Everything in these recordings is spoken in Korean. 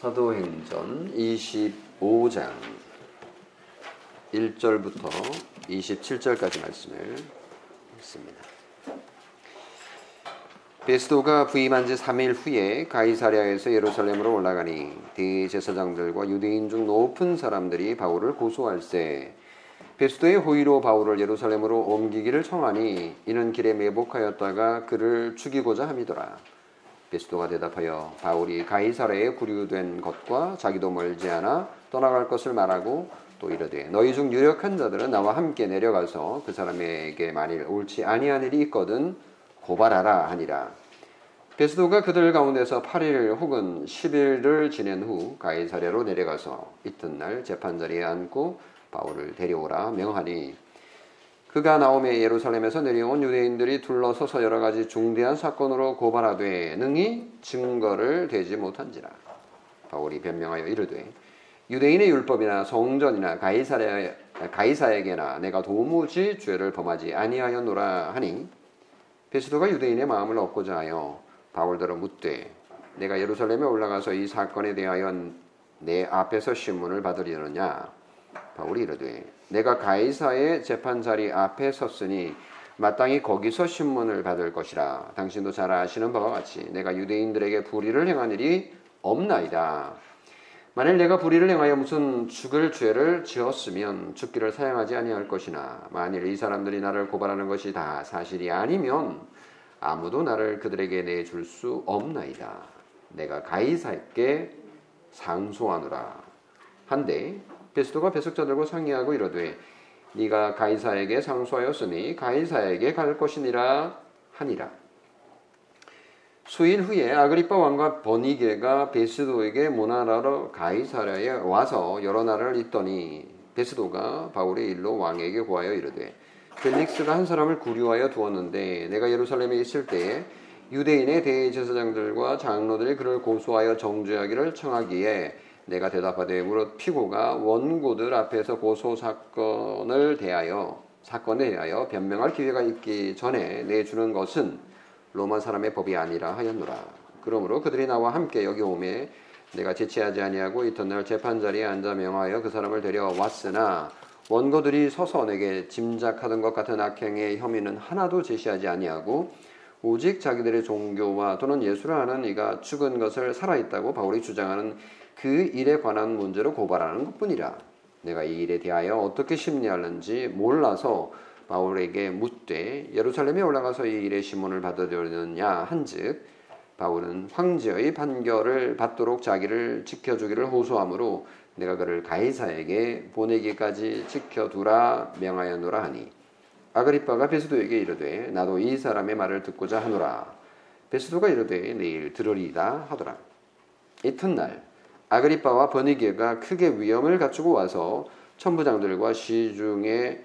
사도행전 25장 1절부터 27절까지 말씀을 읽습니다. 베스도가 부임한 지 3일 후에 가이사랴에서 예루살렘으로 올라가니 대제사장들과 유대인 중 높은 사람들이 바울을 고소할세 베스도의 호의로 바울을 예루살렘으로 옮기기를 청하니 이는 길에 매복하였다가 그를 죽이고자 함이더라. 베스도가 대답하여 바울이 가이사랴에 구류된 것과 자기도 멀지 않아 떠나갈 것을 말하고 또 이르되 너희 중 유력한 자들은 나와 함께 내려가서 그 사람에게 만일 옳지 아니한 일이 있거든 고발하라 하니라. 베스도가 그들 가운데서 8일 혹은 10일을 지낸 후 가이사랴로 내려가서 이튿날 재판자리에 앉고 바울을 데려오라 명하니 그가 나오매 예루살렘에서 내려온 유대인들이 둘러서서 여러 가지 중대한 사건으로 고발하되 능히 증거를 대지 못한지라. 바울이 변명하여 이르되 유대인의 율법이나 성전이나 가이사랴, 가이사에게나 내가 도무지 죄를 범하지 아니하였노라 하니 베스도가 유대인의 마음을 얻고자 하여 바울더러 묻되 내가 예루살렘에 올라가서 이 사건에 대하여 내 앞에서 신문을 받으려느냐 바울이 이르되 내가 가이사의 재판 자리 앞에 섰으니 마땅히 거기서 신문을 받을 것이라 당신도 잘 아시는 바와 같이 내가 유대인들에게 불의를 행한 일이 없나이다. 만일 내가 불의를 행하여 무슨 죽을 죄를 지었으면 죽기를 사용하지 아니할 것이나 만일 이 사람들이 나를 고발하는 것이 다 사실이 아니면 아무도 나를 그들에게 내줄 수 없나이다. 내가 가이사에게 상소하노라. 한데 베스도가 배석자들과 상의하고 이르되 네가 가이사에게 상소하였으니 가이사에게 갈 것이니라 하니라. 수일 후에 아그리파 왕과 버니게가 베스도에게 모나라로 가이사랴에 와서 여러 날을 있더니 베스도가 바울의 일로 왕에게 고하여 이르되 펠릭스가 한 사람을 구류하여 두었는데 내가 예루살렘에 있을 때에 유대인의 대제사장들과 장로들이 그를 고소하여 정죄하기를 청하기에 내가 대답하되 무릇 피고가 원고들 앞에서 고소 사건을 대하여 사건에 대하여 변명할 기회가 있기 전에 내주는 것은 로마 사람의 법이 아니라 하였노라. 그러므로 그들이 나와 함께 여기 오매 내가 제치하지 아니하고 이튿날 재판 자리에 앉아 명하여 그 사람을 데려왔으나 원고들이 서서 내게 짐작하던 것 같은 악행의 혐의는 하나도 제시하지 아니하고 오직 자기들의 종교와 또는 예수를 하는 이가 죽은 것을 살아있다고 바울이 주장하는 그 일에 관한 문제로 고발하는 것뿐이라. 내가 이 일에 대하여 어떻게 심리하는지 몰라서 바울에게 묻되 예루살렘에 올라가서 이 일의 신문을 받아들였느냐 한즉 바울은 황제의 판결을 받도록 자기를 지켜주기를 호소하므로 내가 그를 가이사에게 보내기까지 지켜두라 명하였노라 하니 아그리빠가 베스도에게 이르되 나도 이 사람의 말을 듣고자 하노라. 베스도가 이르되 내일 들으리이다 하더라. 이튿날 아그리빠와 버니게가 크게 위험을 갖추고 와서 천부장들과 시중의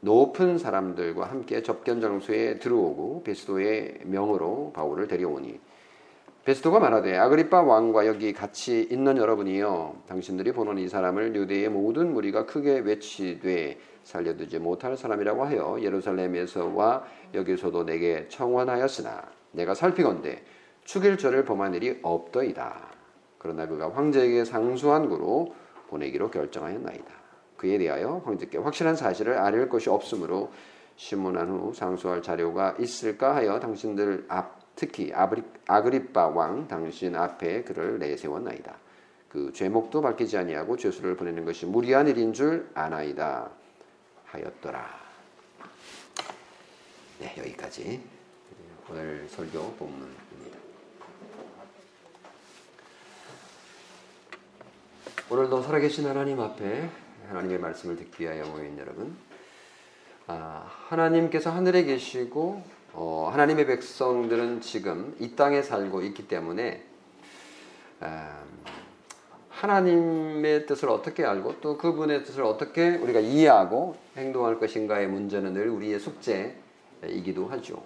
높은 사람들과 함께 접견 장소에 들어오고 베스도의 명으로 바울을 데려오니 베스도가 말하되 아그리빠 왕과 여기 같이 있는 여러분이여 당신들이 보는 이 사람을 유대의 모든 무리가 크게 외치되 살려두지 못할 사람이라고 하여 예루살렘에서와 여기서도 내게 청원하였으나 내가 살피건대 죽일 죄를 범한 일이 없더이다. 그러나 그가 황제에게 상소한 구로 보내기로 결정하였나이다. 그에 대하여 황제께 확실한 사실을 알릴 것이 없으므로 신문한 후 상소할 자료가 있을까 하여 당신들 앞 특히 아그리빠 왕 당신 앞에 그를 내세웠나이다. 그 죄목도 밝히지 아니하고 죄수를 보내는 것이 무리한 일인 줄 아나이다 하였더라. 네 여기까지 오늘 설교 본문 오늘도 살아계신 하나님 앞에 하나님의 말씀을 듣기 위하여 모인 여러분, 아, 하나님께서 하늘에 계시고 어, 하나님의 백성들은 지금 이 땅에 살고 있기 때문에 아, 하나님의 뜻을 어떻게 알고 또 그분의 뜻을 어떻게 우리가 이해하고 행동할 것인가의 문제는 늘 우리의 숙제이기도 하죠.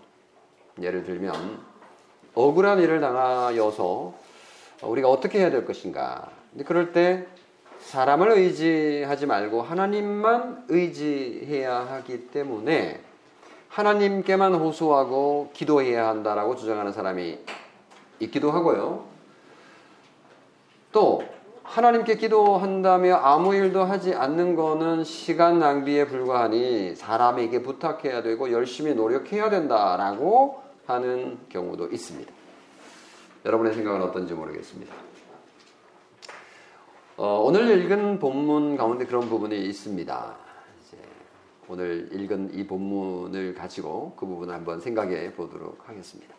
예를 들면 억울한 일을 당하여서 우리가 어떻게 해야 될 것인가 그럴 때 사람을 의지하지 말고 하나님만 의지해야 하기 때문에 하나님께만 호소하고 기도해야 한다라고 주장하는 사람이 있기도 하고요. 또 하나님께 기도한다며 아무 일도 하지 않는 거는 시간 낭비에 불과하니 사람에게 부탁해야 되고 열심히 노력해야 된다라고 하는 경우도 있습니다. 여러분의 생각은 어떤지 모르겠습니다. 어, 오늘 읽은 본문 가운데 그런 부분이 있습니다. 오늘 읽은 이 본문을 가지고 그 부분을 한번 생각해 보도록 하겠습니다.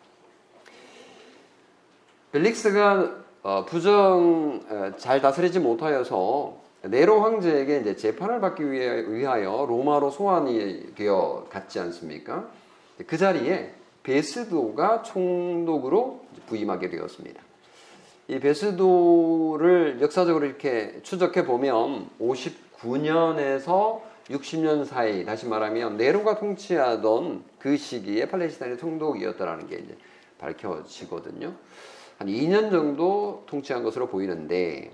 벨릭스가 어, 부정 어, 잘 다스리지 못하여서 네로 황제에게 이제 재판을 받기 위하여 로마로 소환이 되어 갔지 않습니까? 그 자리에 베스도가 총독으로 부임하게 되었습니다. 이 베스도를 역사적으로 이렇게 추적해 보면 59년에서 60년 사이 다시 말하면 네로가 통치하던 그 시기에 팔레스타인의 총독이었다라는 게 이제 밝혀지거든요. 한 2년 정도 통치한 것으로 보이는데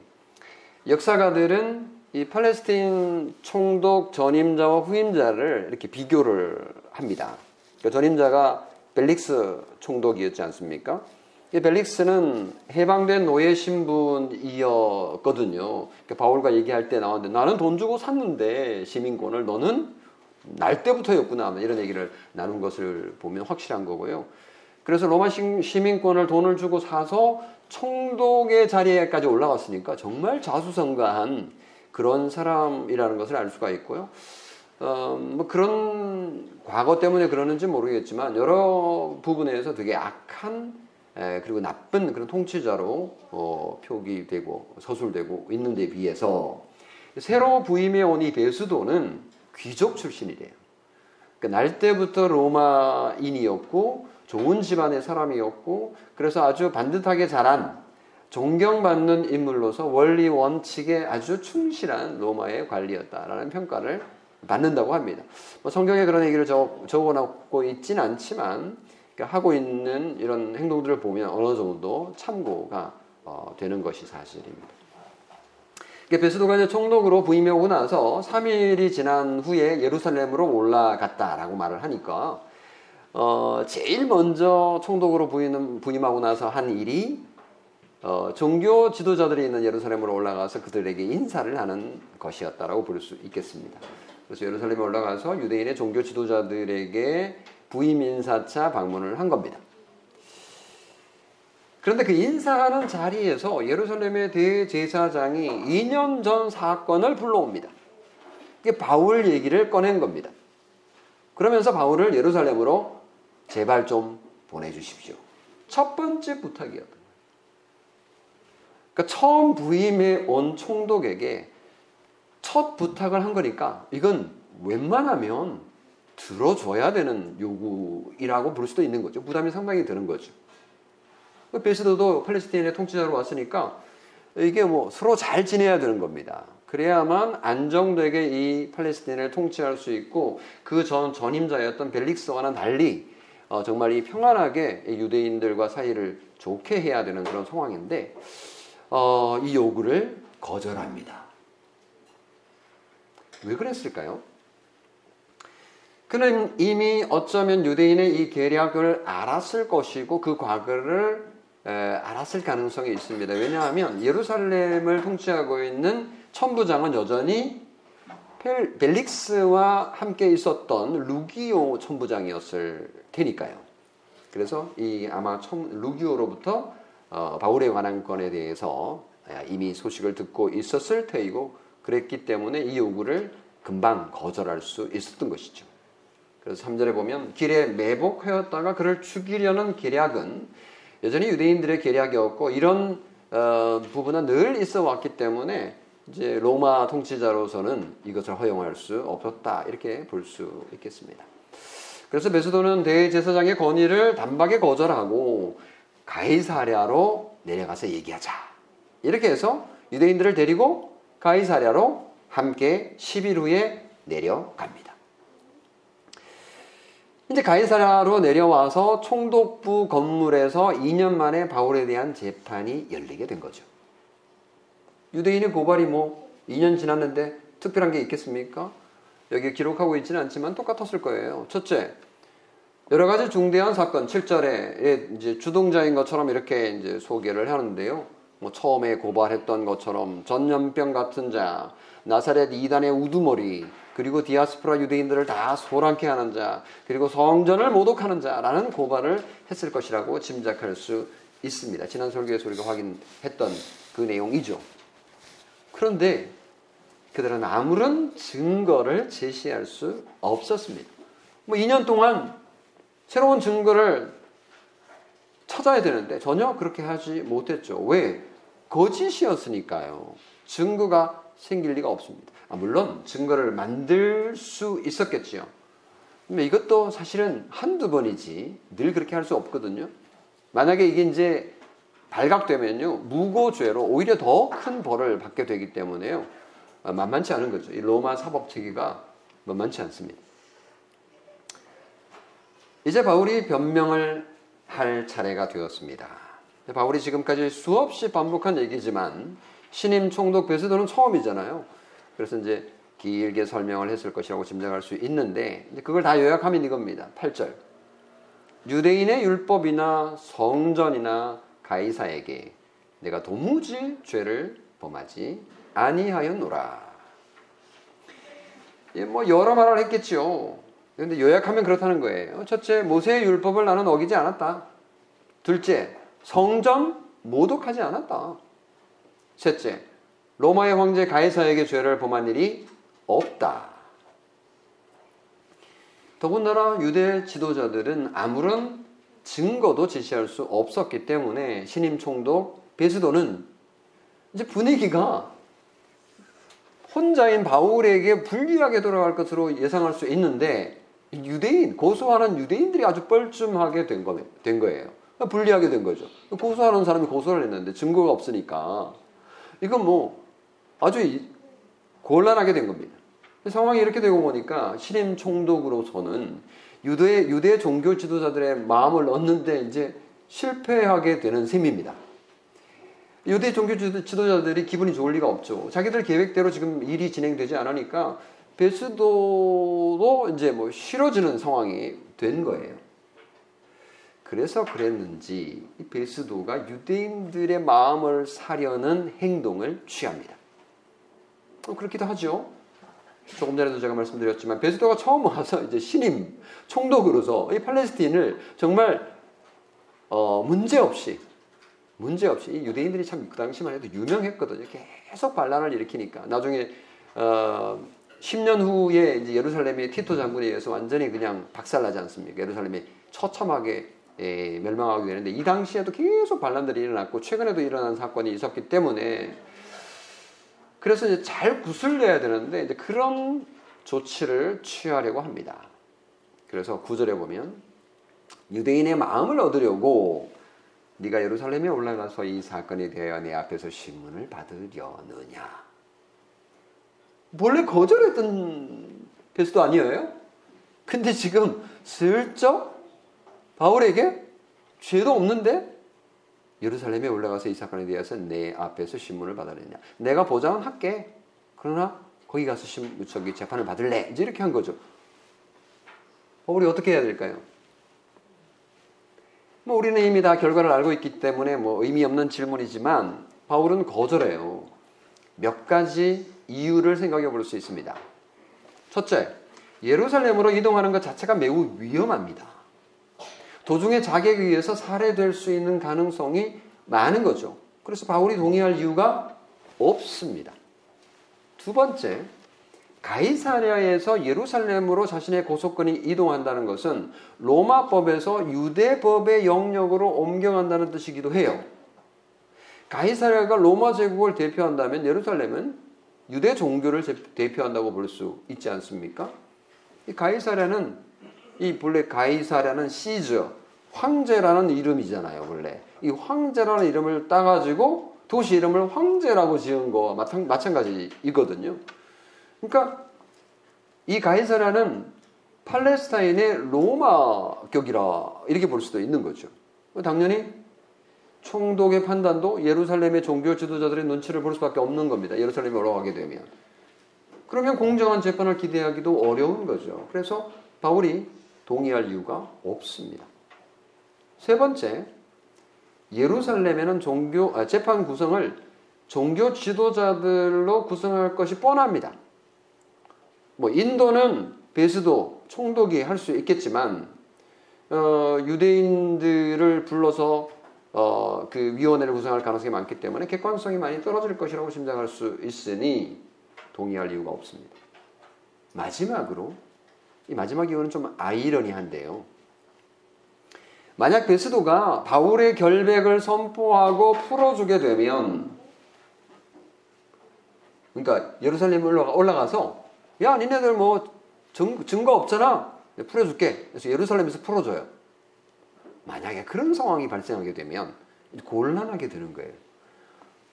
역사가들은 이 팔레스타인 총독 전임자와 후임자를 이렇게 비교를 합니다. 그 전임자가 벨릭스 총독이었지 않습니까? 이 벨릭스는 해방된 노예 신분이었거든요. 그러니까 바울과 얘기할 때 나왔는데 나는 돈 주고 샀는데 시민권을 너는 날 때부터였구나 이런 얘기를 나눈 것을 보면 확실한 거고요. 그래서 로마 시민권을 돈을 주고 사서 총독의 자리에까지 올라갔으니까 정말 자수성가한 그런 사람이라는 것을 알 수가 있고요. 어, 뭐 그런 과거 때문에 그러는지 모르겠지만 여러 부분에서 되게 악한 에, 그리고 나쁜 그런 통치자로 어, 표기되고 서술되고 있는 데 비해서 새로 부임해 온 이 베스도는 귀족 출신이래요. 그러니까 날 때부터 로마인이었고 좋은 집안의 사람이었고 그래서 아주 반듯하게 자란 존경받는 인물로서 원리 원칙에 아주 충실한 로마의 관리였다라는 평가를 받는다고 합니다. 뭐 성경에 그런 얘기를 적어놓고 있진 않지만 하고 있는 이런 행동들을 보면 어느 정도 참고가 어, 되는 것이 사실입니다. 베스도가 총독으로 부임해 오고 나서 3일이 지난 후에 예루살렘으로 올라갔다라고 말을 하니까 어, 제일 먼저 총독으로 부임, 부임하고 나서 한 일이 어, 종교 지도자들이 있는 예루살렘으로 올라가서 그들에게 인사를 하는 것이었다라고 볼 수 있겠습니다. 그래서 예루살렘에 올라가서 유대인의 종교 지도자들에게 부임 인사차 방문을 한 겁니다. 그런데 그 인사하는 자리에서 예루살렘의 대제사장이 2년 전 사건을 불러옵니다. 이게 바울 얘기를 꺼낸 겁니다. 그러면서 바울을 예루살렘으로 제발 좀 보내주십시오. 첫 번째 부탁이었던 거예요. 그러니까 처음 부임해 온 총독에게 첫 부탁을 한 거니까 이건 웬만하면 들어줘야 되는 요구이라고 볼 수도 있는 거죠. 부담이 상당히 드는 거죠. 그 베스도도 팔레스타인의 통치자로 왔으니까 이게 뭐 서로 잘 지내야 되는 겁니다. 그래야만 안정되게 이 팔레스타인을 통치할 수 있고 그 전 전임자였던 벨릭스와는 달리 어, 정말 이 평안하게 유대인들과 사이를 좋게 해야 되는 그런 상황인데 어, 이 요구를 거절합니다. 왜 그랬을까요? 그는 이미 어쩌면 유대인의 이 계략을 알았을 것이고 그 과거를 에, 알았을 가능성이 있습니다. 왜냐하면 예루살렘을 통치하고 있는 천부장은 여전히 벨릭스와 함께 있었던 루기오 천부장이었을 테니까요. 그래서 이 아마 루기오로부터 어, 바울의 관한 건에 대해서 이미 소식을 듣고 있었을 테이고 그랬기 때문에 이 요구를 금방 거절할 수 있었던 것이죠. 그래서 3절에 보면 길에 매복하였다가 그를 죽이려는 계략은 여전히 유대인들의 계략이었고 이런 어, 부분은 늘 있어 왔기 때문에 이제 로마 통치자로서는 이것을 허용할 수 없었다 이렇게 볼 수 있겠습니다. 그래서 베스도는 대제사장의 건의를 단박에 거절하고 가이사랴로 내려가서 얘기하자. 이렇게 해서 유대인들을 데리고 가이사랴로 함께 10일 후에 내려갑니다. 이제 가이사랴로 내려와서 총독부 건물에서 2년 만에 바울에 대한 재판이 열리게 된 거죠. 유대인의 고발이 뭐 2년 지났는데 특별한 게 있겠습니까? 여기 기록하고 있지는 않지만 똑같았을 거예요. 첫째, 여러 가지 중대한 사건, 7절에 이제 주동자인 것처럼 이렇게 이제 소개를 하는데요. 뭐 처음에 고발했던 것처럼 전염병 같은 자, 나사렛 이단의 우두머리, 그리고 디아스포라 유대인들을 다 소란케 하는 자, 그리고 성전을 모독하는 자라는 고발을 했을 것이라고 짐작할 수 있습니다. 지난 설교에서 우리가 확인했던 그 내용이죠. 그런데 그들은 아무런 증거를 제시할 수 없었습니다. 뭐 2년 동안 새로운 증거를 찾아야 되는데 전혀 그렇게 하지 못했죠. 왜? 거짓이었으니까요. 증거가 생길 리가 없습니다. 아, 물론 증거를 만들 수 있었겠지요. 근데 이것도 사실은 한두 번이지 늘 그렇게 할 수 없거든요. 만약에 이게 이제 발각되면요. 무고죄로 오히려 더 큰 벌을 받게 되기 때문에요. 아, 만만치 않은 거죠. 이 로마 사법 체계가 만만치 않습니다. 이제 바울이 변명을 할 차례가 되었습니다. 바울이 지금까지 수없이 반복한 얘기지만 신임 총독 베스도는 처음이잖아요. 그래서 이제 길게 설명을 했을 것이라고 짐작할 수 있는데 그걸 다 요약하면 이겁니다. 8절. 유대인의 율법이나 성전이나 가이사에게 내가 도무지 죄를 범하지 아니하였노라. 예, 뭐 여러 말을 했겠죠. 그런데 요약하면 그렇다는 거예요. 첫째, 모세의 율법을 나는 어기지 않았다. 둘째, 성전 모독하지 않았다. 셋째, 로마의 황제 가이사에게 죄를 범한 일이 없다. 더군다나 유대 지도자들은 아무런 증거도 제시할 수 없었기 때문에 신임 총독 베스도는 이제 분위기가 혼자인 바울에게 불리하게 돌아갈 것으로 예상할 수 있는데 유대인 고소하는 유대인들이 아주 뻘쭘하게 된, 거, 된 거예요. 불리하게 된 거죠. 고소하는 사람이 고소를 했는데 증거가 없으니까 이건 뭐 아주 곤란하게 된 겁니다. 상황이 이렇게 되고 보니까 신임 총독으로서는 유대 유대 종교 지도자들의 마음을 얻는데 이제 실패하게 되는 셈입니다. 유대 종교 지도자들이 기분이 좋을 리가 없죠. 자기들 계획대로 지금 일이 진행되지 않으니까 베스도도 이제 뭐 싫어지는 상황이 된 거예요. 그래서 그랬는지 베스도가 유대인들의 마음을 사려는 행동을 취합니다. 그렇기도 하죠. 조금 전에도 제가 말씀드렸지만 베스도가 처음 와서 이제 신임 총독으로서 이 팔레스틴을 정말 어, 문제 없이 문제 없이 이 유대인들이 참 그 당시만 해도 유명했거든요. 계속 반란을 일으키니까 나중에 어, 10년 후에 이제 예루살렘의 티토 장군에 의해서 완전히 그냥 박살나지 않습니까? 예루살렘이 처참하게 예, 멸망하게 되는데 이 당시에도 계속 반란들이 일어났고 최근에도 일어난 사건이 있었기 때문에 그래서 이제 잘 구슬려야 되는데 이제 그런 조치를 취하려고 합니다. 그래서 구절에 보면 유대인의 마음을 얻으려고 네가 예루살렘에 올라가서 이 사건에 대하여 내 앞에서 신문을 받으려느냐. 원래 거절했던 베스도 아니에요? 근데 지금 슬쩍 바울에게 죄도 없는데 예루살렘에 올라가서 이 사건에 대해서 내 앞에서 신문을 받으려냐. 내가 보장은 할게. 그러나 거기 가서 신, 저기 재판을 받을래. 이제 이렇게 한 거죠. 바울이 어떻게 해야 될까요? 뭐 우리는 이미 다 결과를 알고 있기 때문에 뭐 의미 없는 질문이지만 바울은 거절해요. 몇 가지 이유를 생각해 볼 수 있습니다. 첫째, 예루살렘으로 이동하는 것 자체가 매우 위험합니다. 도중에 자객에 의해서 살해될 수 있는 가능성이 많은 거죠. 그래서 바울이 동의할 이유가 없습니다. 두 번째, 가이사랴에서 예루살렘으로 자신의 고속권이 이동한다는 것은 로마법에서 유대법의 영역으로 옮겨간다는 뜻이기도 해요. 가이사랴가 로마 제국을 대표한다면 예루살렘은 유대 종교를 대표한다고 볼 수 있지 않습니까? 이 가이사랴는 이 본래 가이사랴는 시저 황제라는 이름이잖아요, 원래. 이 황제라는 이름을 따가지고 도시 이름을 황제라고 지은 거와 마찬가지이거든요. 그러니까 이 가이사랴는 팔레스타인의 로마격이라 이렇게 볼 수도 있는 거죠. 당연히 총독의 판단도 예루살렘의 종교 지도자들의 눈치를 볼 수밖에 없는 겁니다. 예루살렘에 올라가게 되면. 그러면 공정한 재판을 기대하기도 어려운 거죠. 그래서 바울이 동의할 이유가 없습니다. 세 번째, 예루살렘에는 종교 아, 재판 구성을 종교 지도자들로 구성할 것이 뻔합니다. 뭐 인도는 베스도 총독이 할 수 있겠지만 어, 유대인들을 불러서 어, 그 위원회를 구성할 가능성이 많기 때문에 객관성이 많이 떨어질 것이라고 짐작할 수 있으니 동의할 이유가 없습니다. 마지막으로 이 마지막 이유는 좀 아이러니한데요. 만약 베스도가 바울의 결백을 선포하고 풀어주게 되면 그러니까 예루살렘 올라가서 야 니네들 뭐 증, 증거 없잖아. 풀어줄게. 그래서 예루살렘에서 풀어줘요. 만약에 그런 상황이 발생하게 되면 곤란하게 되는 거예요.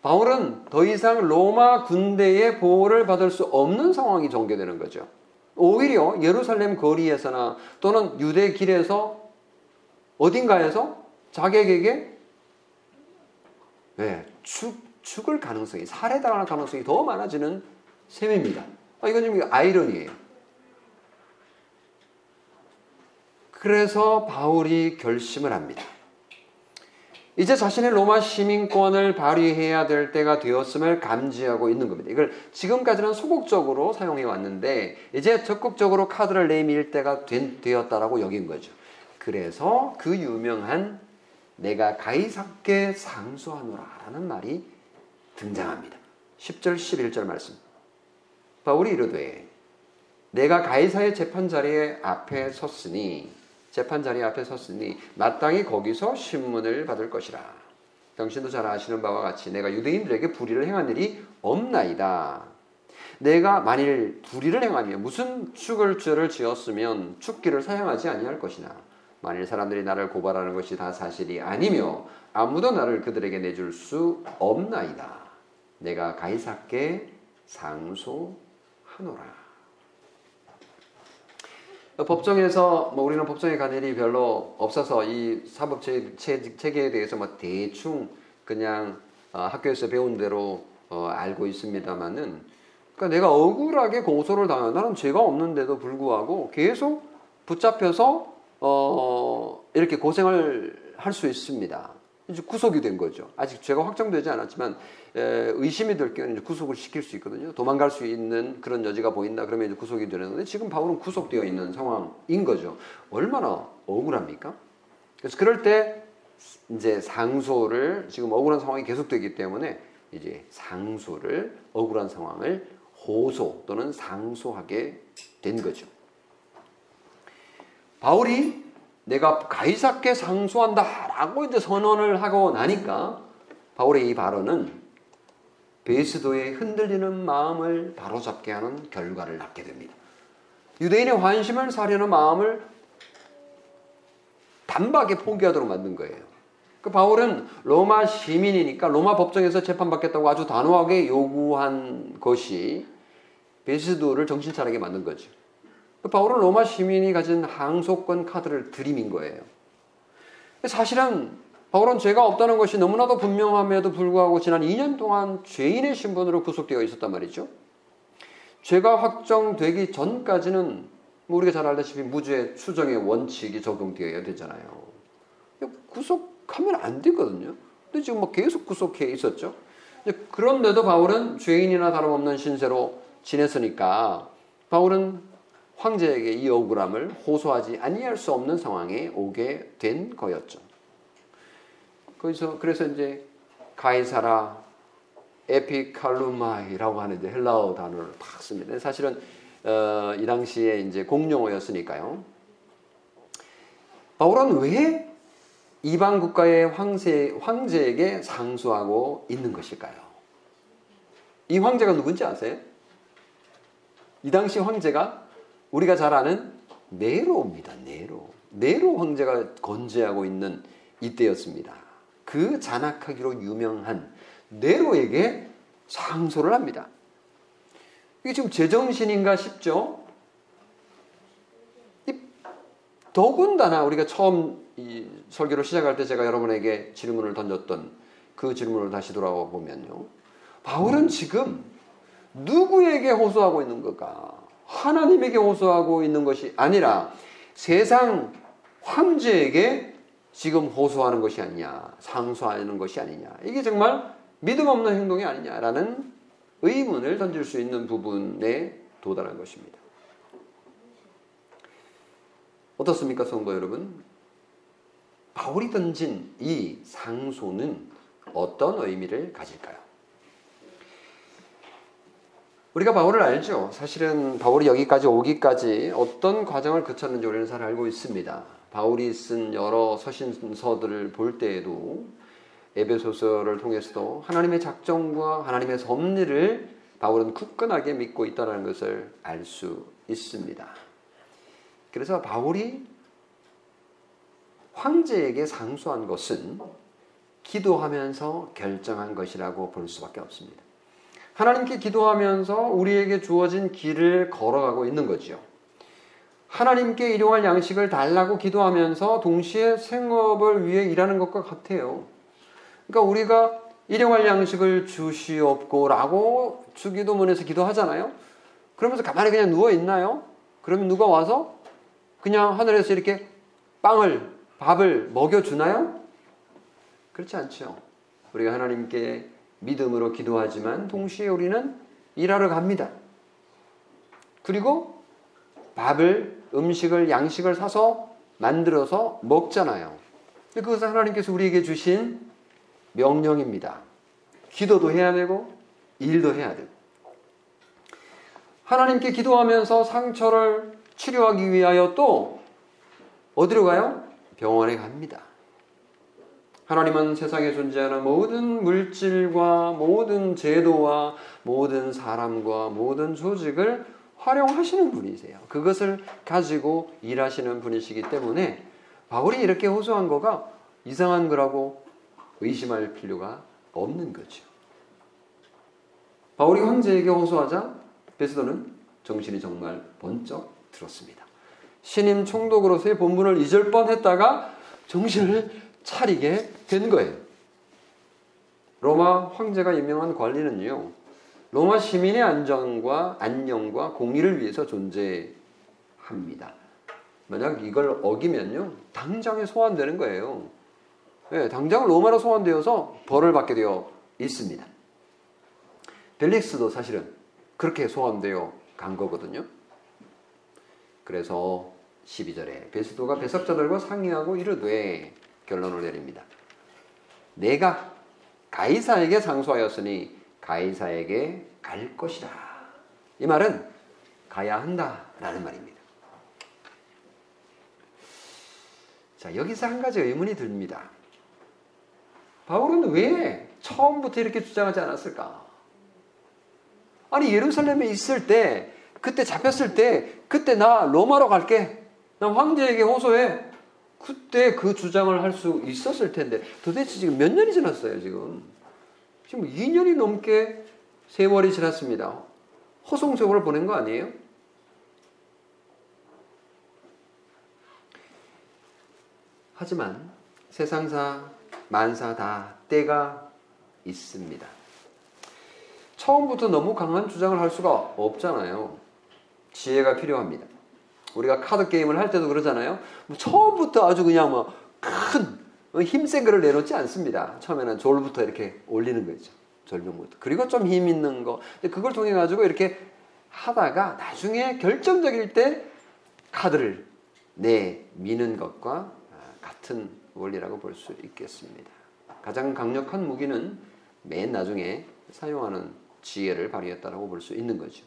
바울은 더 이상 로마 군대의 보호를 받을 수 없는 상황이 전개되는 거죠 오히려 예루살렘 거리에서나 또는 유대 길에서 어딘가에서 자객에게 네, 죽, 죽을 가능성이 살해당할 가능성이 더 많아지는 셈입니다. 아, 이건 좀 아이러니예요. 그래서 바울이 결심을 합니다. 이제 자신의 로마 시민권을 발휘해야 될 때가 되었음을 감지하고 있는 겁니다. 이걸 지금까지는 소극적으로 사용해 왔는데 이제 적극적으로 카드를 내밀 때가 된, 되었다라고 여긴 거죠. 그래서 그 유명한 내가 가이사께 상수하노라라는 말이 등장합니다. 10절 11절 말씀. 바울이 이르되 내가 가이사의 재판 자리에 앞에 섰으니 재판 자리 앞에 섰으니 마땅히 거기서 신문을 받을 것이라. 당신도 잘 아시는 바와 같이 내가 유대인들에게 불의를 행한 일이 없나이다. 내가 만일 불의를 행하며 무슨 축을 죄를 지었으면 축기를 사용하지 아니할 것이나 만일 사람들이 나를 고발하는 것이 다 사실이 아니며 아무도 나를 그들에게 내줄 수 없나이다. 내가 가이사께 상소하노라. 법정에서 뭐 우리는 법정에 간 일이 별로 없어서 이 사법 체계에 대해서 뭐 대충 그냥 어, 학교에서 배운 대로 어, 알고 있습니다만은 그러니까 내가 억울하게 고소를 당한 나는 죄가 없는데도 불구하고 계속 붙잡혀서 어, 이렇게 고생을 할 수 있습니다. 이제 구속이 된 거죠. 아직 죄가 확정되지 않았지만 에, 의심이 될 경우는 구속을 시킬 수 있거든요. 도망갈 수 있는 그런 여지가 보인다 그러면 이제 구속이 되는데 지금 바울은 구속되어 있는 상황인 거죠. 얼마나 억울합니까? 그래서 그럴 때 이제 상소를 지금 억울한 상황이 계속되기 때문에 이제 상소를 억울한 상황을 호소 또는 상소하게 된 거죠. 바울이 내가 가이사께 상소한다라고 이제 선언을 하고 나니까 바울의 이 발언은 베스도의 흔들리는 마음을 바로잡게 하는 결과를 낳게 됩니다. 유대인의 환심을 사려는 마음을 단박에 포기하도록 만든 거예요. 그 바울은 로마 시민이니까 로마 법정에서 재판받겠다고 아주 단호하게 요구한 것이 베스도를 정신 차리게 만든 거죠. 바울은 로마 시민이 가진 항소권 카드를 들이민 거예요. 사실은 바울은 죄가 없다는 것이 너무나도 분명함에도 불구하고 지난 2년 동안 죄인의 신분으로 구속되어 있었단 말이죠. 죄가 확정되기 전까지는 뭐 우리가 잘 알다시피 무죄 추정의 원칙이 적용되어야 되잖아요. 구속하면 안 되거든요. 근데 지금 뭐 계속 구속해 있었죠. 그런데도 바울은 죄인이나 다름없는 신세로 지냈으니까 바울은 황제에게 이 억울함을 호소하지 아니할 수 없는 상황에 오게 된 거였죠. 그래서 그래서 이제 가이사라 에피칼루마이라고 하는데 헬라어 단어를 딱 씁니다. 사실은 어, 이 당시에 이제 공용어였으니까요. 바울은 왜 이방 국가의 황제 황제에게 상수하고 있는 것일까요? 이 황제가 누군지 아세요? 이 당시 황제가 우리가 잘 아는 네로입니다. 네로. 네로 황제가 건재하고 있는 이때였습니다. 그 잔악하기로 유명한 네로에게 상소를 합니다. 이게 지금 제정신인가 싶죠? 더군다나 우리가 처음 이 설교를 시작할 때 제가 여러분에게 질문을 던졌던 그 질문을 다시 돌아와 보면요. 바울은 지금 누구에게 호소하고 있는 걸까? 하나님에게 호소하고 있는 것이 아니라 세상 황제에게 지금 호소하는 것이 아니냐, 상소하는 것이 아니냐. 이게 정말 믿음 없는 행동이 아니냐라는 의문을 던질 수 있는 부분에 도달한 것입니다. 어떻습니까, 성도 여러분? 바울이 던진 이 상소는 어떤 의미를 가질까요? 우리가 바울을 알죠. 사실은 바울이 여기까지 오기까지 어떤 과정을 거쳤는지 우리는 잘 알고 있습니다. 바울이 쓴 여러 서신서들을 볼 때에도 에베소서를 통해서도 하나님의 작정과 하나님의 섭리를 바울은 굳건하게 믿고 있다는 것을 알 수 있습니다. 그래서 바울이 황제에게 상소한 것은 기도하면서 결정한 것이라고 볼 수밖에 없습니다. 하나님께 기도하면서 우리에게 주어진 길을 걸어가고 있는 거죠. 하나님께 일용할 양식을 달라고 기도하면서 동시에 생업을 위해 일하는 것과 같아요. 그러니까 우리가 일용할 양식을 주시옵고라고 주기도문에서 기도하잖아요. 그러면서 가만히 그냥 누워 있나요? 그러면 누가 와서 그냥 하늘에서 이렇게 빵을 밥을 먹여 주나요? 그렇지 않죠. 우리가 하나님께 믿음으로 기도하지만 동시에 우리는 일하러 갑니다. 그리고 밥을 음식을 양식을 사서 만들어서 먹잖아요. 그것은 하나님께서 우리에게 주신 명령입니다. 기도도 해야 되고 일도 해야 되고 하나님께 기도하면서 상처를 치료하기 위하여 또 어디로 가요? 병원에 갑니다. 하나님은 세상에 존재하는 모든 물질과 모든 제도와 모든 사람과 모든 조직을 활용하시는 분이세요. 그것을 가지고 일하시는 분이시기 때문에 바울이 이렇게 호소한 거가 이상한 거라고 의심할 필요가 없는 거죠. 바울이 황제에게 호소하자 베스도는 정신이 정말 번쩍 들었습니다. 신임 총독으로서의 본분을 잊을 뻔했다가 정신을 차리게 된 거예요. 로마 황제가 임명한 관리는요, 로마 시민의 안전과 안녕과 공의를 위해서 존재합니다. 만약 이걸 어기면요, 당장에 소환되는 거예요. 네, 당장 로마로 소환되어서 벌을 받게 되어 있습니다. 벨릭스도 사실은 그렇게 소환되어 간 거거든요. 그래서 12절에 베스도가 배석자들과 상의하고 이르되 결론을 내립니다. 내가 가이사에게 상소하였으니 가이사에게 갈 것이다. 이 말은 가야 한다라는 말입니다. 자, 여기서 한 가지 의문이 듭니다. 바울은 왜 처음부터 이렇게 주장하지 않았을까? 아니, 예루살렘에 있을 때, 그때 잡혔을 때, 그때 나 로마로 갈게. 나 황제에게 호소해. 그때 그 주장을 할 수 있었을 텐데 도대체 지금 몇 년이 지났어요, 지금. 지금 2년이 넘게 세월이 지났습니다. 허송 세월을 보낸 거 아니에요? 하지만 세상사, 만사 다 때가 있습니다. 처음부터 너무 강한 주장을 할 수가 없잖아요. 지혜가 필요합니다. 우리가 카드 게임을 할 때도 그러잖아요. 뭐 처음부터 아주 그냥 뭐큰 어, 힘센 거를 내놓지 않습니다. 처음에는 졸부터 이렇게 올리는 거죠. 절명부터. 그리고 좀 힘 있는 거. 그걸 통해 가지고 이렇게 하다가 나중에 결정적일 때 카드를 내미는 것과 아, 같은 원리라고 볼 수 있겠습니다. 가장 강력한 무기는 맨 나중에 사용하는 지혜를 발휘했다고 볼 수 있는 거죠.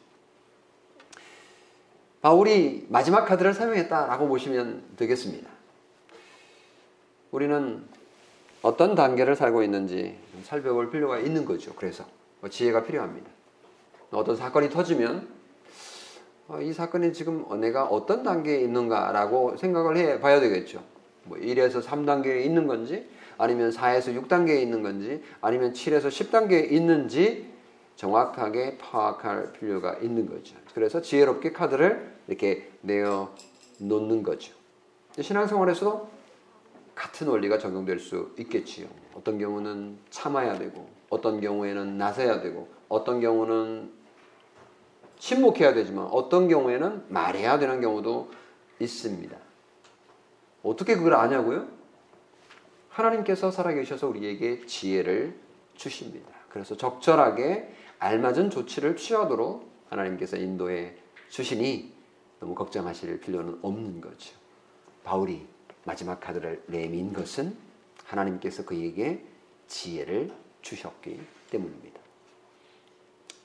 바울이 마지막 카드를 사용했다라고 보시면 되겠습니다. 우리는 어떤 단계를 살고 있는지 살펴볼 필요가 있는 거죠. 그래서 뭐 지혜가 필요합니다. 어떤 사건이 터지면 어, 이 사건이 지금 내가 어떤 단계에 있는가라고 생각을 해 봐야 되겠죠. 뭐 1에서 3단계에 있는 건지 아니면 4에서 6단계에 있는 건지 아니면 7에서 10단계에 있는지 정확하게 파악할 필요가 있는 거죠. 그래서 지혜롭게 카드를 이렇게 내어 놓는 거죠. 신앙생활에서도 같은 원리가 적용될 수 있겠지요. 어떤 경우는 참아야 되고, 어떤 경우에는 나서야 되고, 어떤 경우는 침묵해야 되지만, 어떤 경우에는 말해야 되는 경우도 있습니다. 어떻게 그걸 아냐고요? 하나님께서 살아계셔서 우리에게 지혜를 주십니다. 그래서 적절하게 알맞은 조치를 취하도록 하나님께서 인도해 주시니 너무 걱정하실 필요는 없는 거죠. 바울이 마지막 카드를 내민 것은 하나님께서 그에게 지혜를 주셨기 때문입니다.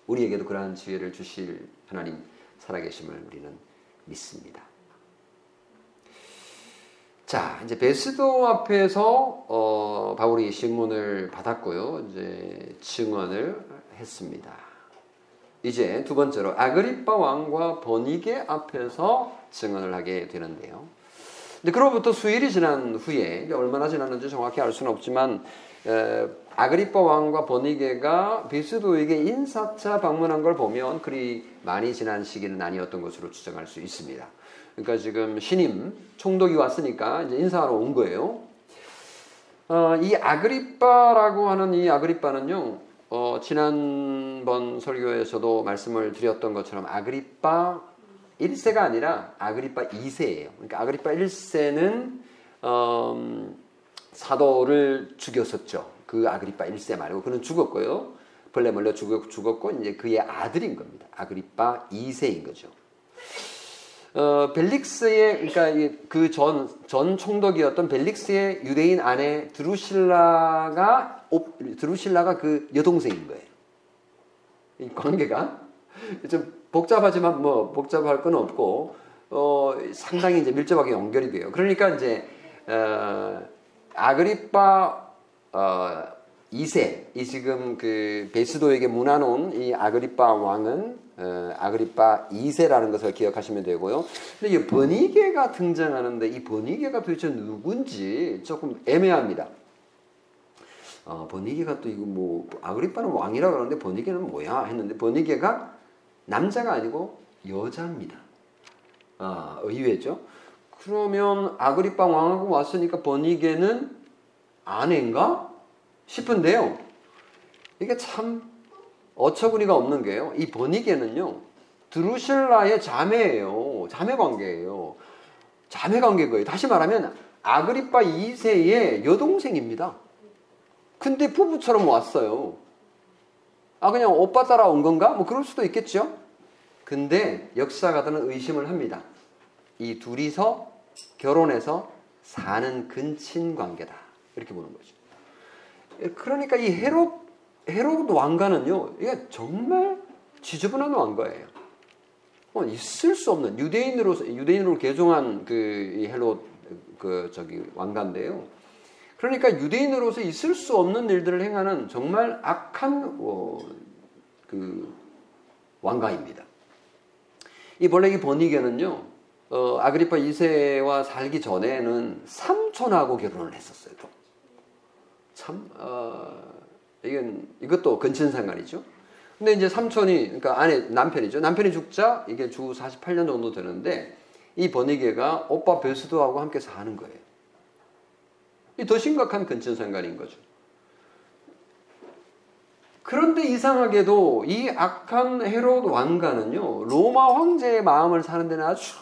우리에게도 그러한 지혜를 주실 하나님 살아계심을 우리는 믿습니다. 자, 이제 베스도 앞에서 어, 바울이 신문을 받았고요. 이제 증언을 했습니다. 이제 두 번째로 아그리파 왕과 버니게 앞에서 증언을 하게 되는데요. 근데 그로부터 수일이 지난 후에 얼마나 지났는지 정확히 알 수는 없지만 에, 아그리파 왕과 버니게가 베스도에게 인사차 방문한 걸 보면 그리 많이 지난 시기는 아니었던 것으로 추정할 수 있습니다. 그러니까 지금 신임 총독이 왔으니까 이제 인사하러 온 거예요. 어, 이 아그리빠라고 하는 이 아그리빠는요, 어, 지난번 설교에서도 말씀을 드렸던 것처럼 아그리빠 1세가 아니라 아그리빠 2세예요. 그러니까 아그리빠 1세는 어, 사도를 죽였었죠. 그 아그리빠 1세 말고 그는 죽었고요. 벌레 몰려 죽었고 이제 그의 아들인 겁니다. 아그리빠 2세인 거죠. 어, 벨릭스의 그러니까 그전전 총독이었던 벨릭스의 유대인 아내 드루실라가 드루실라가 그 여동생인 거예요. 이 관계가 좀 복잡하지만 뭐 복잡할 건 없고 어, 상당히 이제 밀접하게 연결이 돼요. 그러니까 이제 어, 아그리파 어, 2세 이 지금 그 베스도에게 문화놓은 이 아그리파 왕은 어, 아그리파 2세라는 것을 기억하시면 되고요. 근데 이 버니게가 등장하는데 이 버니게가 도대체 누군지 조금 애매합니다. 어, 버니게가 또 이거 뭐 아그리파는 왕이라 그러는데 버니게는 뭐야 했는데 버니게가 남자가 아니고 여자입니다. 아, 의외죠. 그러면 아그리파 왕하고 왔으니까 버니게는 아내인가? 싶은데요. 이게 참 어처구니가 없는 게요. 이 버니게는요. 드루실라의 자매예요. 자매 관계예요. 자매 관계고요. 다시 말하면 아그리파 2세의 여동생입니다. 근데 부부처럼 왔어요. 아 그냥 오빠 따라 온 건가? 뭐 그럴 수도 있겠죠. 근데 역사가들은 의심을 합니다. 이 둘이서 결혼해서 사는 근친 관계다. 이렇게 보는 거죠. 그러니까 이 헤롯 헤롯 왕가는요, 이게 정말 지저분한 왕가예요. 어, 있을 수 없는 유대인으로 유대인으로 개종한 그 헤롯 그 저기 왕가인데요. 그러니까 유대인으로서 있을 수 없는 일들을 행하는 정말 악한 어, 그 왕가입니다. 이이 버니게는요, 어, 아그리파 2세와 살기 전에는 삼촌하고 결혼을 했었어요. 또. 참, 어, 이건, 이것도 근친상간이죠. 근데 이제 삼촌이, 그러니까 아내, 남편이죠. 남편이 죽자 이게 주 48년 정도 되는데 이 버니게가 오빠 베스도하고 함께 사는 거예요. 이더 심각한 근친상간인 거죠. 그런데 이상하게도 이 악한 헤롯 왕가는요, 로마 황제의 마음을 사는 데는 아주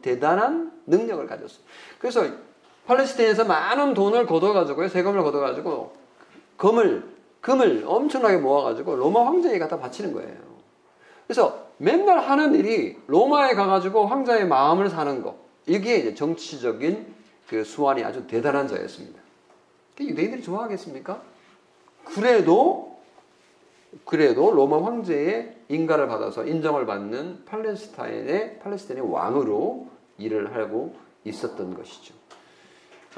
대단한 능력을 가졌어요. 그래서 팔레스타인에서 많은 돈을 걷어가지고요, 세금을 걷어가지고 금을 금을 엄청나게 모아가지고 로마 황제에 갖다 바치는 거예요. 그래서 맨날 하는 일이 로마에 가가지고 황자의 마음을 사는 거. 이게 이제 정치적인 그 수완이 아주 대단한 자였습니다. 유대인들이 좋아하겠습니까? 그래도 그래도 로마 황제의 인가를 받아서 인정을 받는 팔레스타인의 팔레스타인의 왕으로 일을 하고 있었던 것이죠.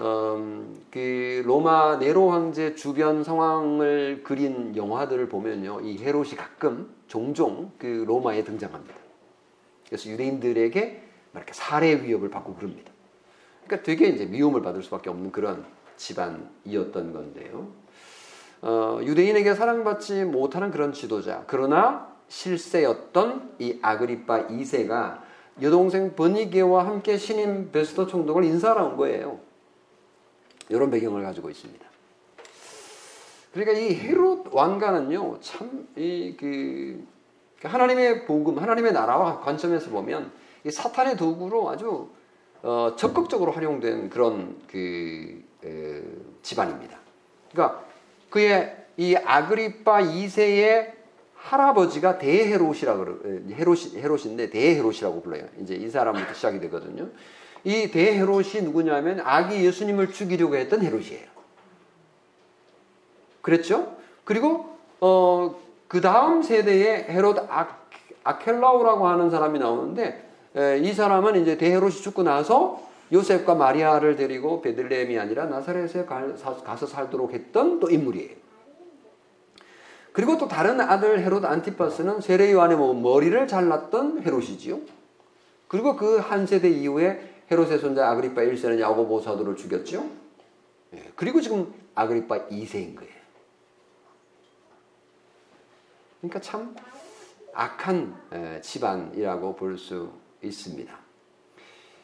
음, 그 로마 네로 황제 주변 상황을 그린 영화들을 보면요, 이 헤롯이 가끔 종종 그 로마에 등장합니다. 그래서 유대인들에게 이렇게 살해 위협을 받고 그럽니다. 그러니까 되게 이제 미움을 받을 수밖에 없는 그런 집안이었던 건데요. 어, 유대인에게 사랑받지 못하는 그런 지도자. 그러나 실세였던 이 아그리파 2세가 여동생 버니게와 함께 신임 베스터 총독을 인사하러 온 거예요. 이런 배경을 가지고 있습니다. 그러니까 이 헤롯 왕가는요, 참, 이, 그, 하나님의 복음, 하나님의 나라와 관점에서 보면, 이 사탄의 도구로 아주, 어, 적극적으로 활용된 그런, 그, 에, 집안입니다. 그러니까 그의 이 아그리파 2세의 할아버지가 대헤롯이라고 헤롯이 헤롯인데 대헤롯이라고 불러요. 이제 이 사람부터 시작이 되거든요. 이 대헤롯이 누구냐면 아기 예수님을 죽이려고 했던 헤롯이에요. 그랬죠? 그리고 어, 그 다음 세대에 헤롯 아, 아켈라우라고 하는 사람이 나오는데 에, 이 사람은 이제 대헤롯이 죽고 나서 요셉과 마리아를 데리고 베들레헴이 아니라 나사렛에 가서 살도록 했던 또 인물이에요. 그리고 또 다른 아들 헤롯 안티파스는 세례 요한의 뭐 머리를 잘랐던 헤롯이지요. 그리고 그 한 세대 이후에 헤롯의 손자 아그리파 1세는 야고보 사도를 죽였죠. 예, 그리고 지금 아그리파 2세인 거예요. 그러니까 참 악한 집안이라고 볼 수 있습니다.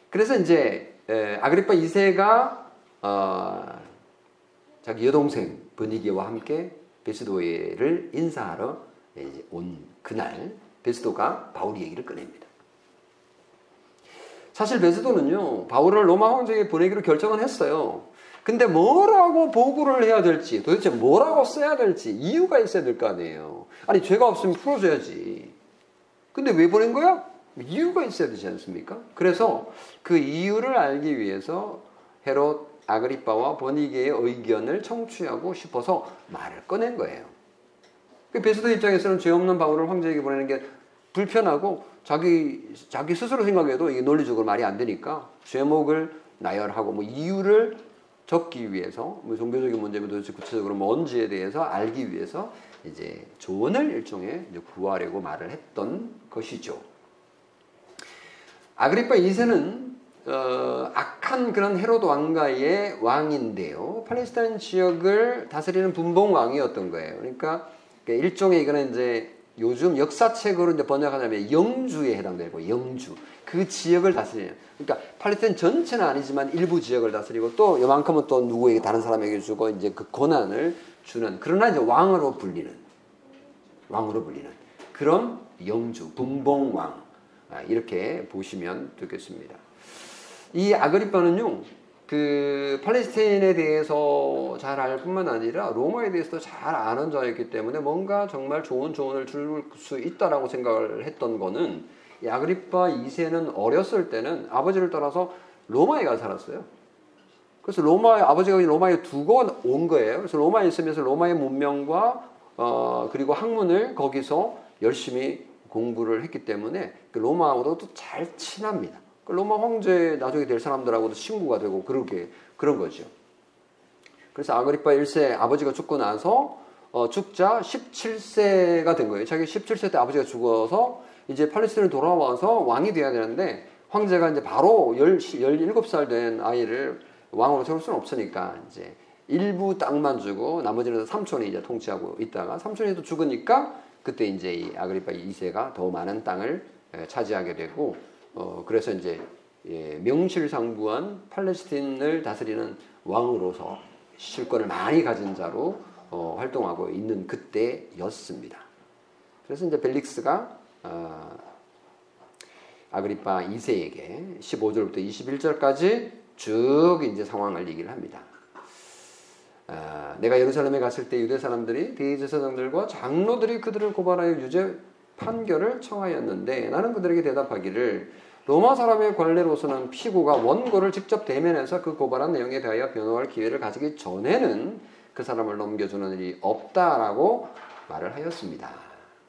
그래서 이제 아그리파 2세가 어, 자기 여동생 버니게와 함께 베스도에를 인사하러 온 그날 베스도가 바울 얘기를 꺼냅니다. 사실 베스도는요 바울을 로마 황제에게 보내기로 결정은 했어요. 근데 뭐라고 보고를 해야 될지 도대체 뭐라고 써야 될지 이유가 있어야 될 거 아니에요. 아니 죄가 없으면 풀어줘야지. 근데 왜 보낸 거야? 이유가 있어야 되지 않습니까? 그래서 그 이유를 알기 위해서 헤롯 아그리빠와 버니게의 의견을 청취하고 싶어서 말을 꺼낸 거예요. 그 베스도 입장에서는 죄 없는 바울을 황제에게 보내는 게 불편하고 자기 자기 스스로 생각해도 이게 논리적으로 말이 안 되니까 죄목을 나열하고 뭐 이유를 적기 위해서 뭐 종교적인 문제면 도대체 구체적으로 뭔지에 대해서 알기 위해서 이제 조언을 일종의 구하려고 말을 했던 것이죠. 아그리파 2세는 어, 악한 그런 헤로드 왕가의 왕인데요. 팔레스타인 지역을 다스리는 분봉 왕이었던 거예요. 그러니까 일종의 이거는 이제 요즘 역사책으로 이제 번역하자면 영주에 해당되고 영주 그 지역을 다스리는 그러니까 팔레스타인 전체는 아니지만 일부 지역을 다스리고 또 요만큼은 또 누구에게 다른 사람에게 주고 이제 그 권한을 주는 그러나 이제 왕으로 불리는 왕으로 불리는 그런 영주 분봉왕 아, 이렇게 보시면 되겠습니다. 이 아그리파는요, 그 팔레스타인에 대해서 잘 알 뿐만 아니라 로마에 대해서도 잘 아는 자였기 때문에 뭔가 정말 좋은 조언을 줄 수 있다라고 생각을 했던 거는 이 아그리파 2세는 어렸을 때는 아버지를 따라서 로마에 가 살았어요. 그래서 로마 아버지가 로마에 두고 온 거예요. 그래서 로마에 있으면서 로마의 문명과 어, 그리고 학문을 거기서 열심히 공부를 했기 때문에 그 로마하고도 잘 친합니다. 그 로마 황제 나중에 될 사람들하고도 친구가 되고 그렇게 그런 거죠. 그래서 아그리파 1세 아버지가 죽고 나서 어, 죽자 17세가 된 거예요. 자기 17세 때 아버지가 죽어서 이제 팔레스타인을 돌아와서 왕이 돼야 되는데 황제가 이제 바로 10, 17살 된 아이를 왕으로 세울 수는 없으니까 이제 일부 땅만 주고 나머지는 삼촌이 이제 통치하고 있다가 삼촌이 또 죽으니까 그때 이제 이 아그리파 2세가 더 많은 땅을 차지하게 되고 어, 그래서 이제 예, 명실상부한 팔레스틴을 다스리는 왕으로서 실권을 많이 가진 자로 어, 활동하고 있는 그때였습니다. 그래서 이제 벨릭스가 어, 아그리파 2세에게 15절부터 21절까지 쭉 이제 상황을 얘기를 합니다. 아, 내가 예루살렘에 갔을 때 유대 사람들이 대제사장들과 장로들이 그들을 고발하여 유죄 판결을 청하였는데 나는 그들에게 대답하기를 로마 사람의 관례로서는 피고가 원고를 직접 대면해서 그 고발한 내용에 대하여 변호할 기회를 가지기 전에는 그 사람을 넘겨주는 일이 없다라고 말을 하였습니다.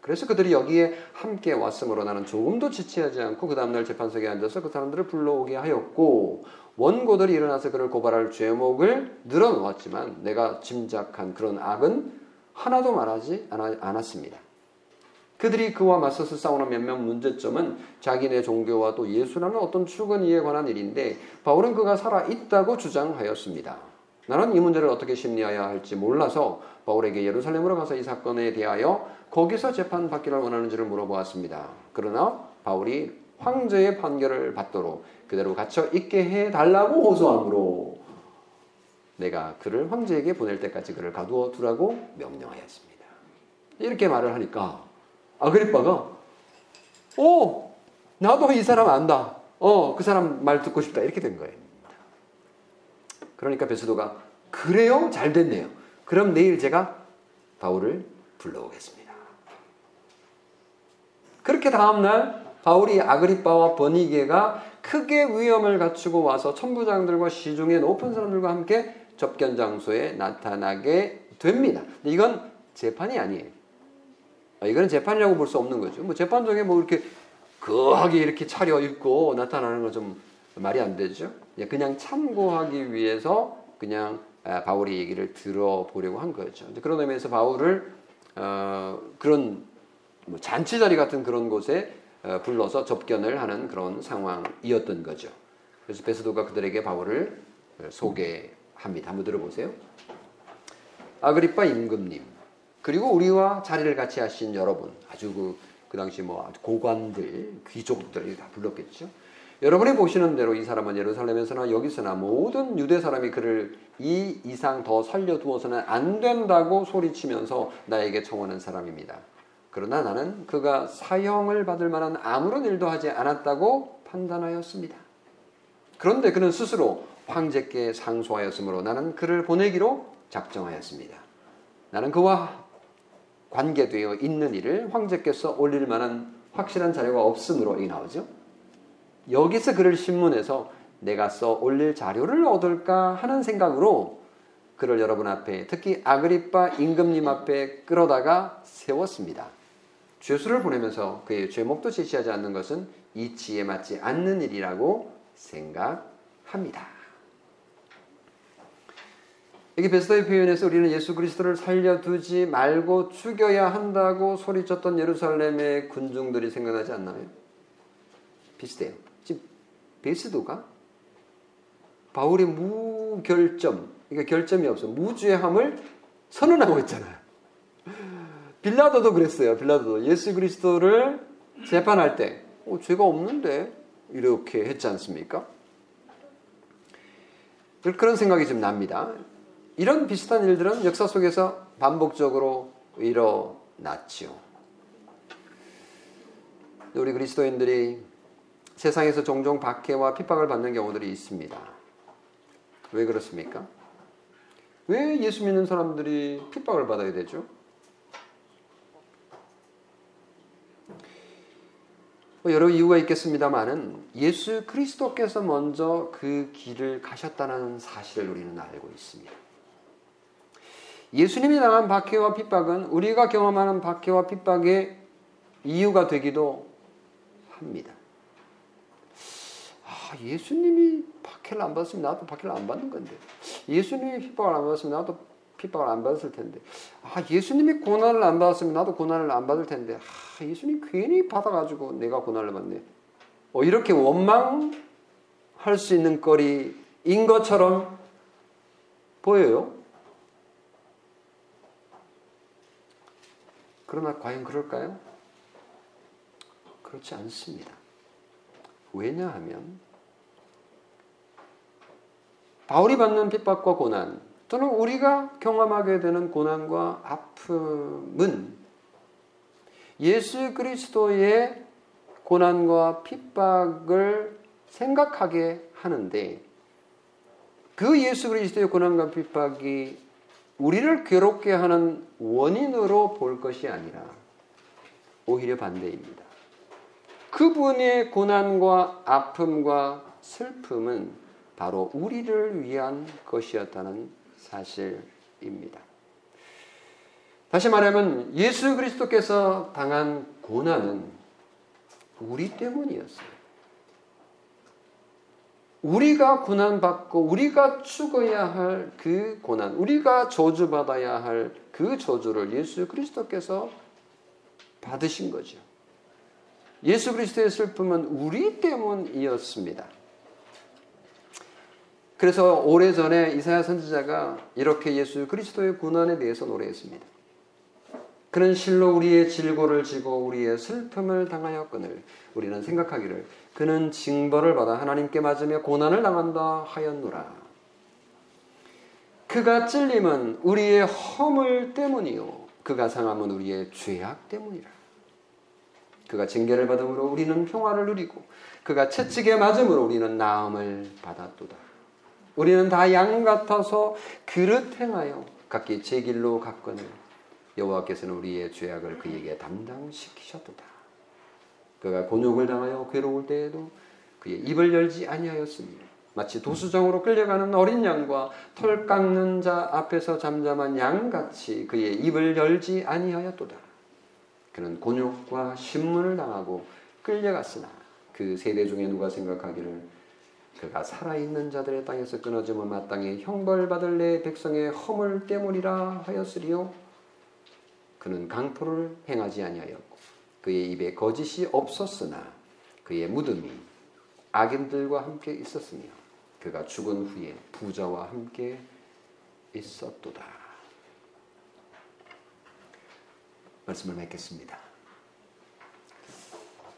그래서 그들이 여기에 함께 왔으므로 나는 조금도 지체하지 않고 그 다음날 재판석에 앉아서 그 사람들을 불러오게 하였고 원고들이 일어나서 그를 고발할 죄목을 늘어놓았지만 내가 짐작한 그런 악은 하나도 말하지 않았습니다. 그들이 그와 맞서서 싸우는 몇몇 문제점은 자기네 종교와 또 예수라는 어떤 출근이에 관한 일인데 바울은 그가 살아 있다고 주장하였습니다. 나는 이 문제를 어떻게 심리해야 할지 몰라서 바울에게 예루살렘으로 가서 이 사건에 대하여 거기서 재판 받기를 원하는지를 물어보았습니다. 그러나 바울이 황제의 판결을 받도록 그대로 갇혀 있게 해 달라고 호소하므로 내가 그를 황제에게 보낼 때까지 그를 가두어 두라고 명령하였습니다. 이렇게 말을 하니까 아그리빠가 오 나도 이 사람 안다. 어 그 사람 말 듣고 싶다 이렇게 된 거예요. 그러니까 베스도가 그래요? 잘 됐네요. 그럼 내일 제가 바울을 불러오겠습니다. 그렇게 다음날 바울이 아그리빠와 버니게가 크게 위험을 갖추고 와서 천부장들과 시중의 높은 사람들과 함께 접견 장소에 나타나게 됩니다. 이건 재판이 아니에요. 아, 이거는 재판이라고 볼 수 없는 거죠. 뭐 재판 중에 뭐 이렇게 거하게 이렇게 차려 입고 나타나는 건 좀 말이 안 되죠. 그냥 참고하기 위해서 그냥 아, 바울의 얘기를 들어보려고 한 거죠. 그런 의미에서 바울을 어, 그런 뭐 잔치 자리 같은 그런 곳에 어, 불러서 접견을 하는 그런 상황이었던 거죠. 그래서 베스도가 그들에게 바울을 소개합니다. 한번 들어보세요. 아그리파 임금님, 그리고 우리와 자리를 같이 하신 여러분, 아주 그, 그 당시 뭐 고관들, 귀족들이 다 불렀겠죠. 여러분이 보시는 대로 이 사람은 예루살렘에서나 여기서나 모든 유대 사람이 그를 이 이상 더 살려두어서는 안 된다고 소리치면서 나에게 청하는 사람입니다. 그러나 나는 그가 사형을 받을 만한 아무런 일도 하지 않았다고 판단하였습니다. 그런데 그는 스스로 황제께 상소하였으므로 나는 그를 보내기로 작정하였습니다. 나는 그와 관계되어 있는 일을 황제께서 올릴 만한 확실한 자료가 없으므로 이 나오죠. 여기서 그를 신문해서 내가 써 올릴 자료를 얻을까 하는 생각으로 그를 여러분 앞에 특히 아그리빠 임금님 앞에 끌어다가 세웠습니다. 죄수를 보내면서 그의 죄목도 제시하지 않는 것은 이치에 맞지 않는 일이라고 생각합니다. 여기 베스터의 표현에서 우리는 예수 그리스도를 살려두지 말고 죽여야 한다고 소리쳤던 예루살렘의 군중들이 생각나지 않나요? 비슷해요. 지금 베스도가 바울의 무결점, 그러니까 결점이 없어 무죄함을 선언하고 있잖아요. 빌라도도 그랬어요. 빌라도도 예수 그리스도를 재판할 때 어, 죄가 없는데 이렇게 했지 않습니까? 그런 생각이 좀 납니다. 이런 비슷한 일들은 역사 속에서 반복적으로 일어났지요. 우리 그리스도인들이 세상에서 종종 박해와 핍박을 받는 경우들이 있습니다. 왜 그렇습니까? 왜 예수 믿는 사람들이 핍박을 받아야 되죠? 뭐 여러 이유가 있겠습니다만은 예수 그리스도께서 먼저 그 길을 가셨다는 사실을 우리는 알고 있습니다. 예수님이 당한 박해와 핍박은 우리가 경험하는 박해와 핍박의 이유가 되기도 합니다. 아, 예수님이 박해를 안 받았으면 나도 박해를 안 받는 건데. 예수님이 핍박을 안 받았으면 나도 핍박을 안 받았을 텐데. 아, 예수님이 고난을 안 받았으면 나도 고난을 안 받을 텐데. 아, 예수님 괜히 받아가지고 내가 고난을 받네. 어, 이렇게 원망할 수 있는 거리인 것처럼 보여요. 그러나 과연 그럴까요? 그렇지 않습니다. 왜냐하면 바울이 받는 핍박과 고난 또는 우리가 경험하게 되는 고난과 아픔은 예수 그리스도의 고난과 핍박을 생각하게 하는데 그 예수 그리스도의 고난과 핍박이 우리를 괴롭게 하는 원인으로 볼 것이 아니라 오히려 반대입니다. 그분의 고난과 아픔과 슬픔은 바로 우리를 위한 것이었다는 사실입니다. 다시 말하면 예수 그리스도께서 당한 고난은 우리 때문이었어요. 우리가 고난받고 우리가 죽어야 할 그 고난, 우리가 저주받아야 할 그 저주를 예수 그리스도께서 받으신 거죠. 예수 그리스도의 슬픔은 우리 때문이었습니다. 그래서 오래전에 이사야 선지자가 이렇게 예수 그리스도의 고난에 대해서 노래했습니다. 그는 실로 우리의 질고를 지고 우리의 슬픔을 당하였거늘 우리는 생각하기를 그는 징벌을 받아 하나님께 맞으며 고난을 당한다 하였노라. 그가 찔림은 우리의 허물 때문이요 그가 상함은 우리의 죄악 때문이라. 그가 징계를 받음으로 우리는 평화를 누리고 그가 채찍에 맞음으로 우리는 나음을 받았도다. 우리는 다 양 같아서 그릇 행하여 각기 제 길로 갔거늘 여호와께서는 우리의 죄악을 그에게 담당시키셨도다. 그가 곤욕을 당하여 괴로울 때에도 그의 입을 열지 아니하였으니 마치 도수정으로 끌려가는 어린 양과 털 깎는 자 앞에서 잠잠한 양같이 그의 입을 열지 아니하였도다. 그는 곤욕과 신문을 당하고 끌려갔으나 그 세대 중에 누가 생각하기를 그가 살아있는 자들의 땅에서 끊어지면 마땅히 형벌받을 내 백성의 허물 때문이라 하였으리요. 그는 강포를 행하지 아니하였고 그의 입에 거짓이 없었으나 그의 무덤이 악인들과 함께 있었으며 그가 죽은 후에 부자와 함께 있었도다. 말씀을 맺겠습니다.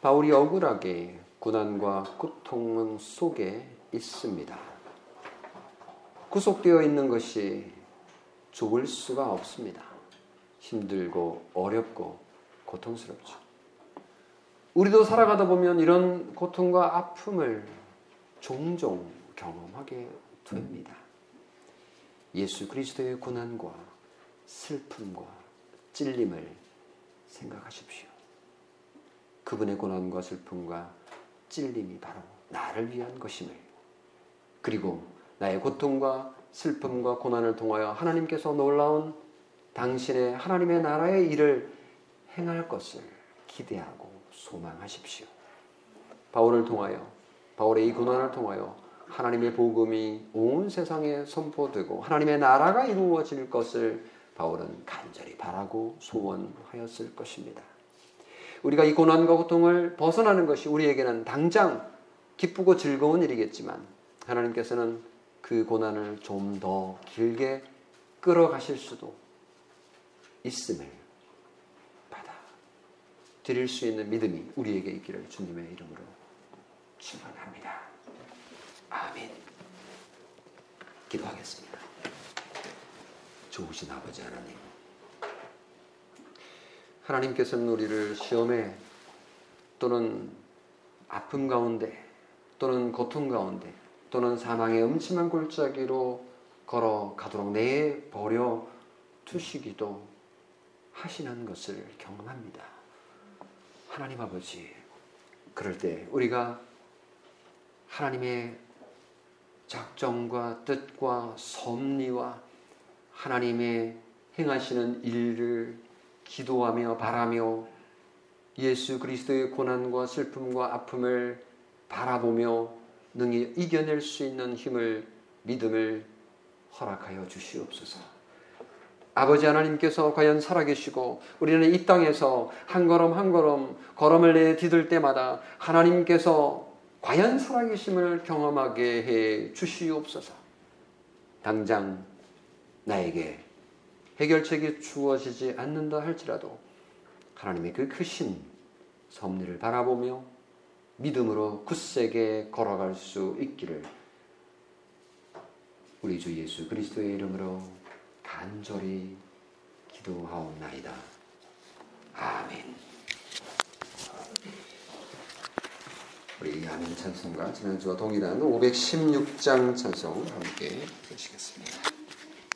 바울이 억울하게 고난과 고통 속에 있습니다. 구속되어 있는 것이 좋을 수가 없습니다. 힘들고 어렵고 고통스럽죠. 우리도 살아가다 보면 이런 고통과 아픔을 종종 경험하게 됩니다. 예수 그리스도의 고난과 슬픔과 찔림을 생각하십시오. 그분의 고난과 슬픔과 찔림이 바로 나를 위한 것임을 그리고 나의 고통과 슬픔과 고난을 통하여 하나님께서 놀라운 당신의 하나님의 나라의 일을 행할 것을 기대하고 소망하십시오. 바울을 통하여 바울의 이 고난을 통하여 하나님의 복음이 온 세상에 선포되고 하나님의 나라가 이루어질 것을 바울은 간절히 바라고 소원하였을 것입니다. 우리가 이 고난과 고통을 벗어나는 것이 우리에게는 당장 기쁘고 즐거운 일이겠지만 하나님께서는 그 고난을 좀 더 길게 끌어가실 수도 있음을 받아 드릴 수 있는 믿음이 우리에게 있기를 주님의 이름으로 축원합니다. 아멘. 기도하겠습니다. 좋으신 아버지 하나님. 하나님께서는 우리를 시험에 또는 아픔 가운데 또는 고통 가운데 또는 사망의 음침한 골짜기로 걸어가도록 내버려 두시기도 하시는 것을 경험합니다. 하나님 아버지, 그럴 때 우리가 하나님의 작정과 뜻과 섭리와 하나님의 행하시는 일을 기도하며 바라며 예수 그리스도의 고난과 슬픔과 아픔을 바라보며 능히 이겨낼 수 있는 힘을 믿음을 허락하여 주시옵소서. 아버지 하나님께서 과연 살아계시고 우리는 이 땅에서 한 걸음 한 걸음 걸음을 내 디딜 때마다 하나님께서 과연 살아계심을 경험하게 해 주시옵소서. 당장 나에게 해결책이 주어지지 않는다 할지라도 하나님의 그 크신 섭리를 바라보며 믿음으로 굳세게 걸어갈 수 있기를 우리 주 예수 그리스도의 이름으로 간절히 기도하옵나이다. 아멘. 우리 아멘 찬송가 지난주와 동일한 516장 찬송 함께 드시겠습니다.